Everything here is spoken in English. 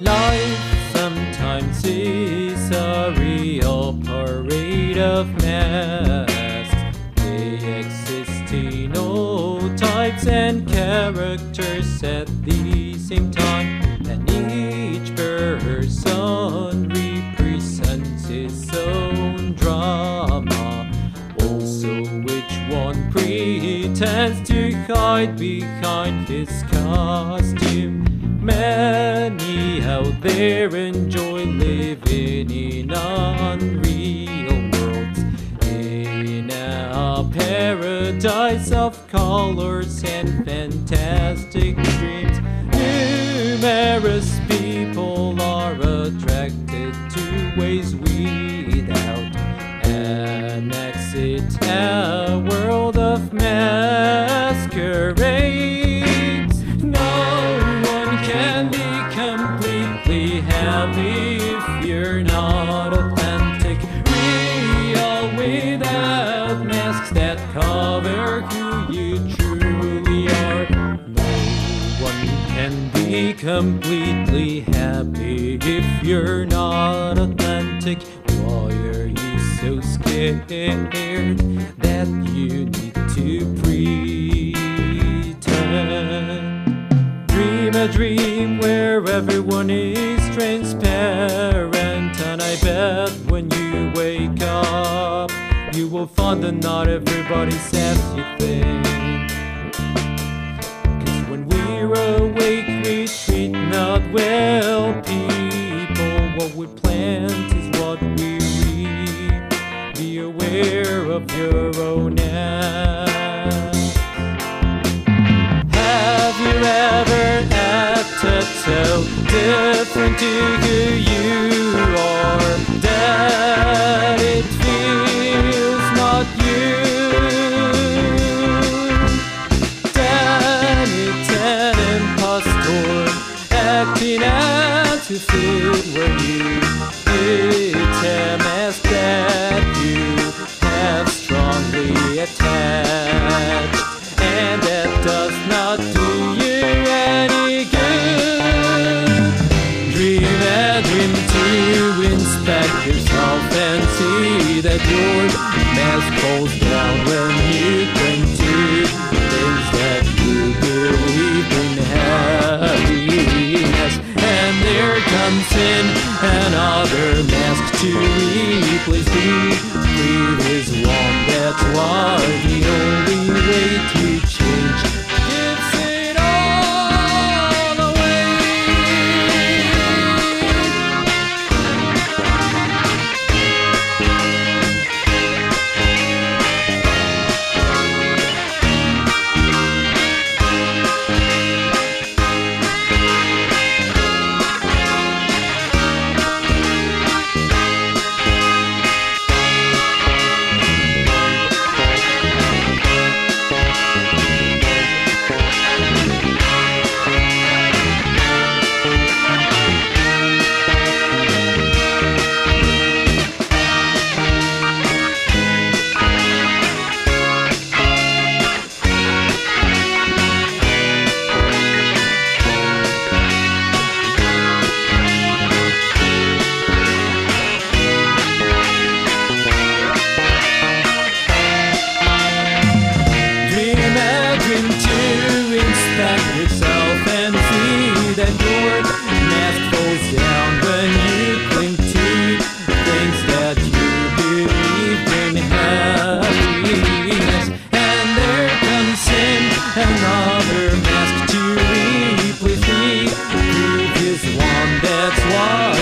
Life sometimes is a real parade of masks. They exist in all types and characters at the same time, and each person represents his own drama. Also, which one pretends to hide behind his costume? Many out there enjoy living in unreal worlds, in a paradise of colors and fantastic dreams. Numerous not authentic, real without masks that cover who you truly are. No one can be completely happy if you're not authentic. Why are you so scared that you need to pretend? Dream a dream where everyone is will find that not everybody's as you think. Cause when we're awake, we treat not well people. What we plant is what we reap. Be aware of your own acts. Have you ever acted so different to who be attached, and that does not do you any good. Dream a dream to inspect yourself and see that your mask falls down when you cling to things that you believe in happiness, and there comes in another mask to. mask to eat with me. Who is one that's one?